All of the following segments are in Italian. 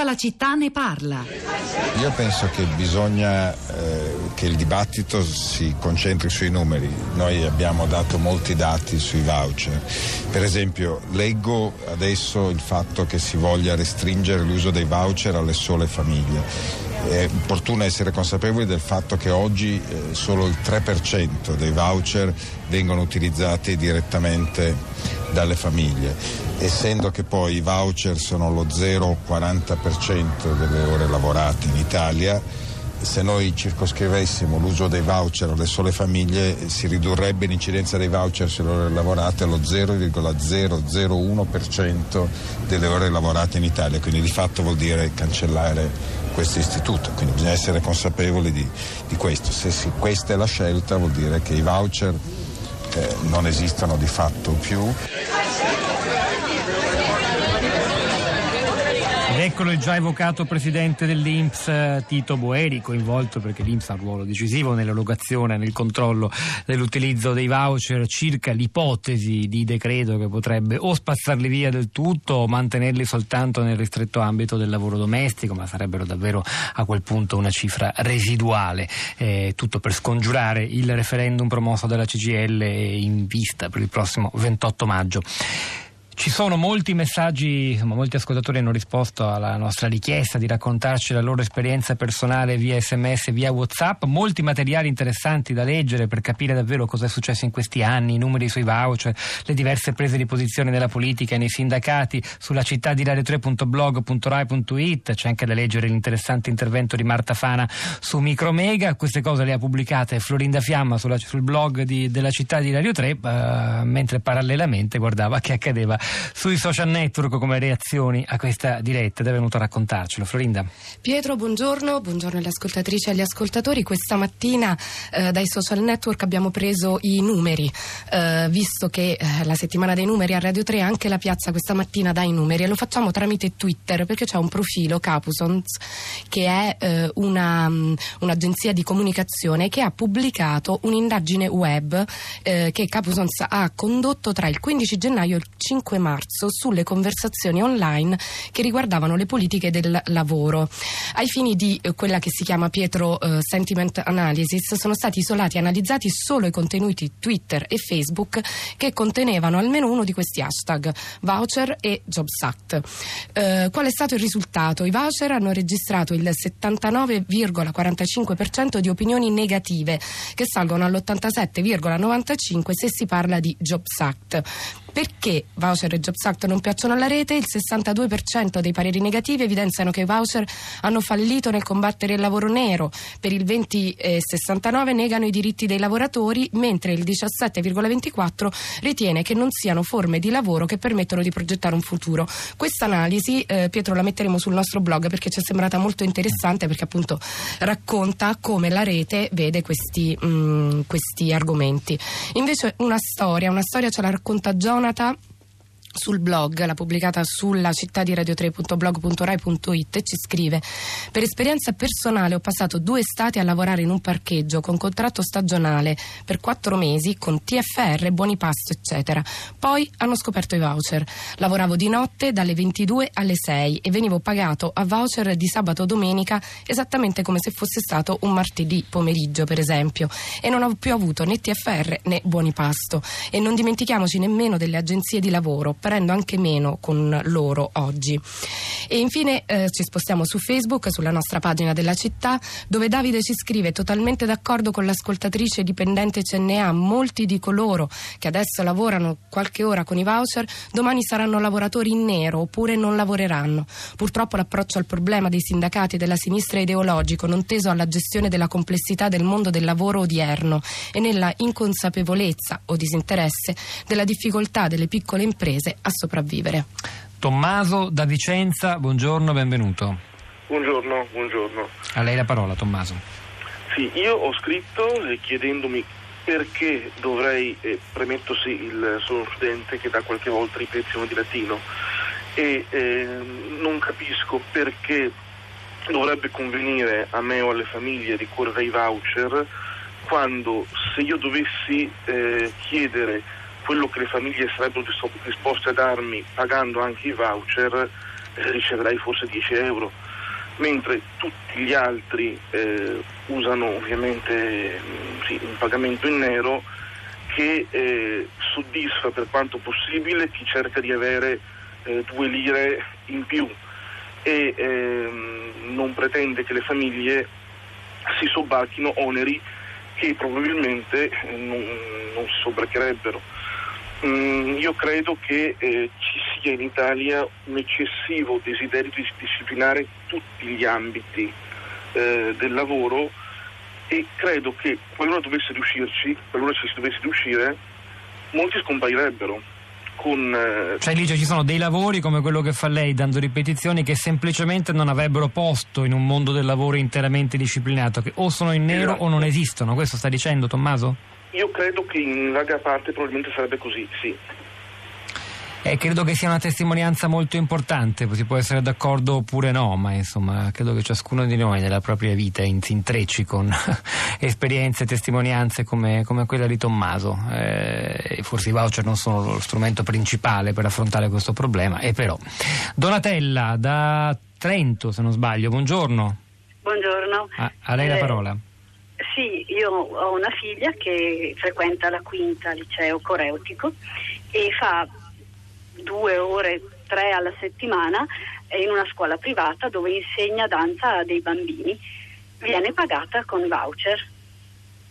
Tutta la città ne parla. Io penso che bisogna eh, che il dibattito si concentri sui numeri. Noi abbiamo dato molti dati sui voucher. Per esempio, leggo adesso il fatto che si voglia restringere l'uso dei voucher alle sole famiglie. È opportuno essere consapevoli del fatto che oggi eh, solo il 3% dei voucher vengono utilizzati direttamente dalle famiglie, essendo che poi i voucher sono lo 0,40% delle ore lavorate in Italia se noi circoscrivessimo l'uso dei voucher alle sole famiglie si ridurrebbe l'incidenza dei voucher sulle ore lavorate allo 0,001% delle ore lavorate in Italia, quindi di fatto vuol dire cancellare questo istituto, quindi bisogna essere consapevoli di, di questo. Se si, questa è la scelta vuol dire che i voucher eh, non esistono di fatto più. Eccolo il già evocato presidente dell'Inps eh, Tito Boeri, coinvolto perché l'Inps ha un ruolo decisivo nell'erogazione nel controllo dell'utilizzo dei voucher circa l'ipotesi di decreto che potrebbe o spazzarli via del tutto o mantenerli soltanto nel ristretto ambito del lavoro domestico, ma sarebbero davvero a quel punto una cifra residuale. Eh, tutto per scongiurare il referendum promosso dalla CGL in vista per il prossimo 28 maggio. Ci sono molti messaggi, insomma, molti ascoltatori hanno risposto alla nostra richiesta di raccontarci la loro esperienza personale via sms via whatsapp, molti materiali interessanti da leggere per capire davvero cosa è successo in questi anni, i numeri sui voucher, le diverse prese di posizione nella politica e nei sindacati, sulla città di radio3.blog.rai.it, c'è anche da leggere l'interessante intervento di Marta Fana su Micromega, queste cose le ha pubblicate Florinda Fiamma sulla, sul blog di, della città di Radio 3, eh, mentre parallelamente guardava che accadeva sui social network come reazioni a questa diretta ed è venuto a raccontarcelo. Florinda. Pietro, buongiorno, buongiorno alle ascoltatrici e agli ascoltatori. Questa mattina eh, dai social network abbiamo preso i numeri, eh, visto che eh, la settimana dei numeri a Radio 3 anche la piazza questa mattina dà i numeri e lo facciamo tramite Twitter perché c'è un profilo Capusons che è eh, una, um, un'agenzia di comunicazione che ha pubblicato un'indagine web eh, che Capusons ha condotto tra il 15 gennaio e il 5 marzo sulle conversazioni online che riguardavano le politiche del lavoro. Ai fini di eh, quella che si chiama Pietro eh, Sentiment Analysis sono stati isolati e analizzati solo i contenuti Twitter e Facebook che contenevano almeno uno di questi hashtag, voucher e Jobs Act. Eh, qual è stato il risultato? I voucher hanno registrato il 79,45% di opinioni negative che salgono all'87,95% se si parla di Jobs Act. Perché voucher e Jobs Act non piacciono alla rete? Il 62% dei pareri negativi evidenziano che i voucher hanno fallito nel combattere il lavoro nero, per il 20,69% negano i diritti dei lavoratori, mentre il 17,24% ritiene che non siano forme di lavoro che permettono di progettare un futuro. Questa analisi, eh, Pietro, la metteremo sul nostro blog perché ci è sembrata molto interessante perché appunto racconta come la rete vede questi, mh, mm, questi argomenti. Invece una storia, una storia ce la racconta John una TAM sul blog, l'ha pubblicata sulla città di radio3.blog.rai.it e ci scrive per esperienza personale ho passato due estati a lavorare in un parcheggio con contratto stagionale per quattro mesi con TFR, buoni pasto eccetera. Poi hanno scoperto i voucher. Lavoravo di notte dalle 22 alle 6 e venivo pagato a voucher di sabato domenica esattamente come se fosse stato un martedì pomeriggio per esempio. E non ho più avuto né TFR né buoni pasto. E non dimentichiamoci nemmeno delle agenzie di lavoro apparendo anche meno con loro oggi. E infine eh, ci spostiamo su Facebook, sulla nostra pagina della città, dove Davide ci scrive totalmente d'accordo con l'ascoltatrice dipendente CNA, molti di coloro che adesso lavorano qualche ora con i voucher, domani saranno lavoratori in nero oppure non lavoreranno. Purtroppo l'approccio al problema dei sindacati e della sinistra ideologico, non teso alla gestione della complessità del mondo del lavoro odierno e nella inconsapevolezza o disinteresse della difficoltà delle piccole imprese imprese a sopravvivere. Tommaso da Vicenza, buongiorno, benvenuto. Buongiorno, buongiorno. A lei la parola, Tommaso. Sì, io ho scritto eh, chiedendomi perché dovrei, eh, premetto sì, il, sono uno studente che da qualche volta ripetizione di latino e eh, non capisco perché dovrebbe convenire a me o alle famiglie ricorrere ai voucher quando se io dovessi eh, chiedere quello che le famiglie sarebbero disposte a darmi pagando anche i voucher eh, riceverai forse 10 euro, mentre tutti gli altri eh, usano ovviamente mm, sì, un pagamento in nero che eh, soddisfa per quanto possibile chi cerca di avere eh, due lire in più e ehm, non pretende che le famiglie si sobbarchino oneri che probabilmente eh, non, non si sobbarcherebbero. Mm, io credo che eh, ci sia in Italia un eccessivo desiderio di disciplinare tutti gli ambiti eh, del lavoro e credo che qualora dovesse riuscirci, qualora ci si dovesse riuscire, molti scomparirebbero con... Eh... Cioè Ligia ci sono dei lavori come quello che fa lei dando ripetizioni che semplicemente non avrebbero posto in un mondo del lavoro interamente disciplinato, che o sono in nero esatto. o non esistono, questo sta dicendo Tommaso? Io credo che in larga parte probabilmente sarebbe così, sì. Eh, credo che sia una testimonianza molto importante, si può essere d'accordo oppure no, ma insomma credo che ciascuno di noi nella propria vita si intrecci con esperienze e testimonianze come, come, quella di Tommaso. Eh, forse i voucher non sono lo strumento principale per affrontare questo problema, e però. Donatella da Trento, se non sbaglio, buongiorno. Buongiorno. A, a lei la eh, parola. Sì, io ho una figlia che frequenta la quinta liceo coreutico e fa due ore, tre alla settimana in una scuola privata dove insegna danza a dei bambini. Viene pagata con voucher.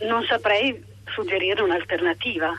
Non saprei suggerire un'alternativa.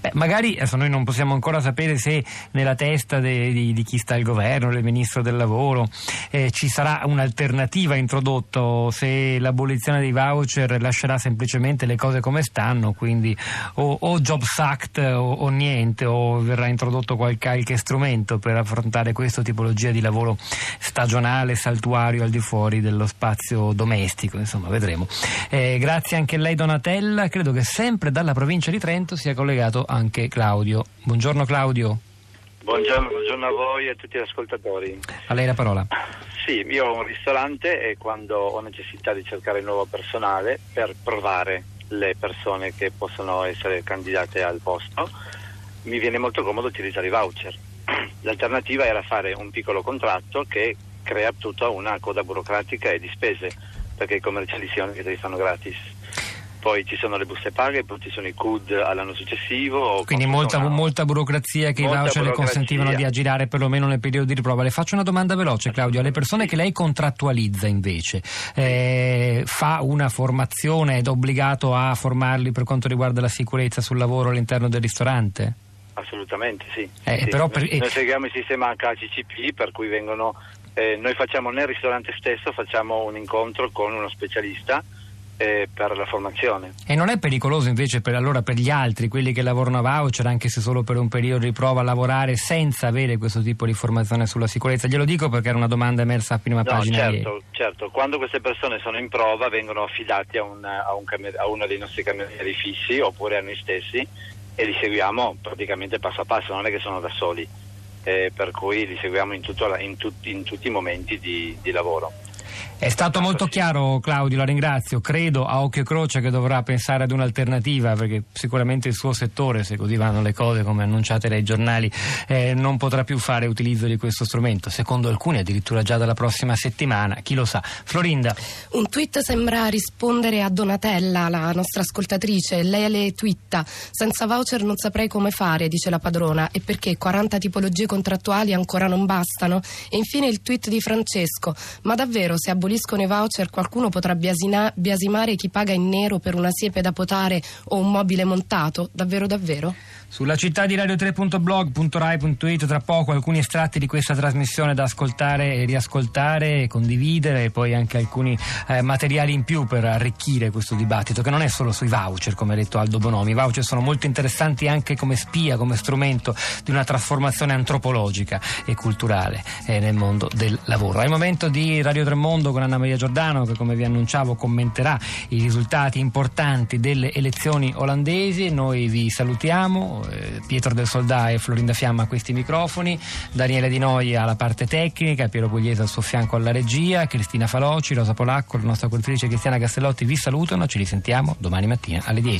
Beh, magari adesso noi non possiamo ancora sapere se nella testa de, di, di, chi sta al governo, del ministro del lavoro, eh, ci sarà un'alternativa introdotta, se l'abolizione dei voucher lascerà semplicemente le cose come stanno, quindi o, o Jobs Act o, o, niente, o verrà introdotto qualche, strumento per affrontare questa tipologia di lavoro stagionale, saltuario al di fuori dello spazio domestico, insomma vedremo. Eh, grazie anche a lei Donatella, credo che sempre dalla provincia di Trento sia collegato anche Claudio. Buongiorno Claudio. Buongiorno, buongiorno, a voi e a tutti gli ascoltatori. A lei la parola. Sì, io ho un ristorante e quando ho necessità di cercare nuovo personale per provare le persone che possono essere candidate al posto, mi viene molto comodo utilizzare i voucher. L'alternativa era fare un piccolo contratto che crea tutta una coda burocratica e di spese, perché i commerciali siano che te li fanno gratis poi ci sono le buste paghe, poi ci sono i CUD all'anno successivo. Quindi molta, molta, burocrazia che molta i voucher le consentivano di aggirare perlomeno nel periodo di riprova. Le faccio una domanda veloce Claudio, alle persone che lei contrattualizza invece, eh, fa una formazione ed è obbligato a formarli per quanto riguarda la sicurezza sul lavoro all'interno del ristorante? Assolutamente sì. Eh, sì. Per... Noi seguiamo il sistema HCCP per cui vengono, eh, noi facciamo nel ristorante stesso facciamo un incontro con uno specialista eh, per la formazione. E non è pericoloso invece per, allora, per gli altri, quelli che lavorano a voucher, anche se solo per un periodo di prova, a lavorare senza avere questo tipo di formazione sulla sicurezza? Glielo dico perché era una domanda emersa a prima no, pagina. Certo, ieri. certo. Quando queste persone sono in prova vengono affidati a, un, a, un camer- a uno dei nostri camerieri fissi oppure a noi stessi e li seguiamo praticamente passo a passo, non è che sono da soli. Eh, per cui li seguiamo in, tutto, in, tut, in tutti i momenti di, di lavoro. È stato molto chiaro Claudio, la ringrazio. Credo a occhio e croce che dovrà pensare ad un'alternativa perché sicuramente il suo settore, se così vanno le cose come annunciate dai giornali, eh, non potrà più fare utilizzo di questo strumento. Secondo alcuni addirittura già dalla prossima settimana, chi lo sa. Florinda. Un tweet sembra rispondere a Donatella, la nostra ascoltatrice. Lei le twitta, senza voucher non saprei come fare, dice la padrona, e perché 40 tipologie contrattuali ancora non bastano? E infine il tweet di Francesco, ma davvero se aboliscono i voucher qualcuno potrà biasina- biasimare chi paga in nero per una siepe da potare o un mobile montato? Davvero davvero? Sulla città di radio3.blog.rai.it tra poco alcuni estratti di questa trasmissione da ascoltare e riascoltare, condividere e poi anche alcuni eh, materiali in più per arricchire questo dibattito che non è solo sui voucher come ha detto Aldo Bonomi, i voucher sono molto interessanti anche come spia, come strumento di una trasformazione antropologica e culturale eh, nel mondo del lavoro. È il momento di Radio Tremondo con Anna Maria Giordano che come vi annunciavo commenterà i risultati importanti delle elezioni olandesi, noi vi salutiamo eh, Pietro del Soldà e Florinda Fiamma a questi microfoni, Daniele Di Noia alla parte tecnica, Piero Pugliese al suo fianco alla regia, Cristina Faloci, Rosa Polacco, la nostra cultrice Cristiana Castellotti vi salutano, ci risentiamo domani mattina alle 10.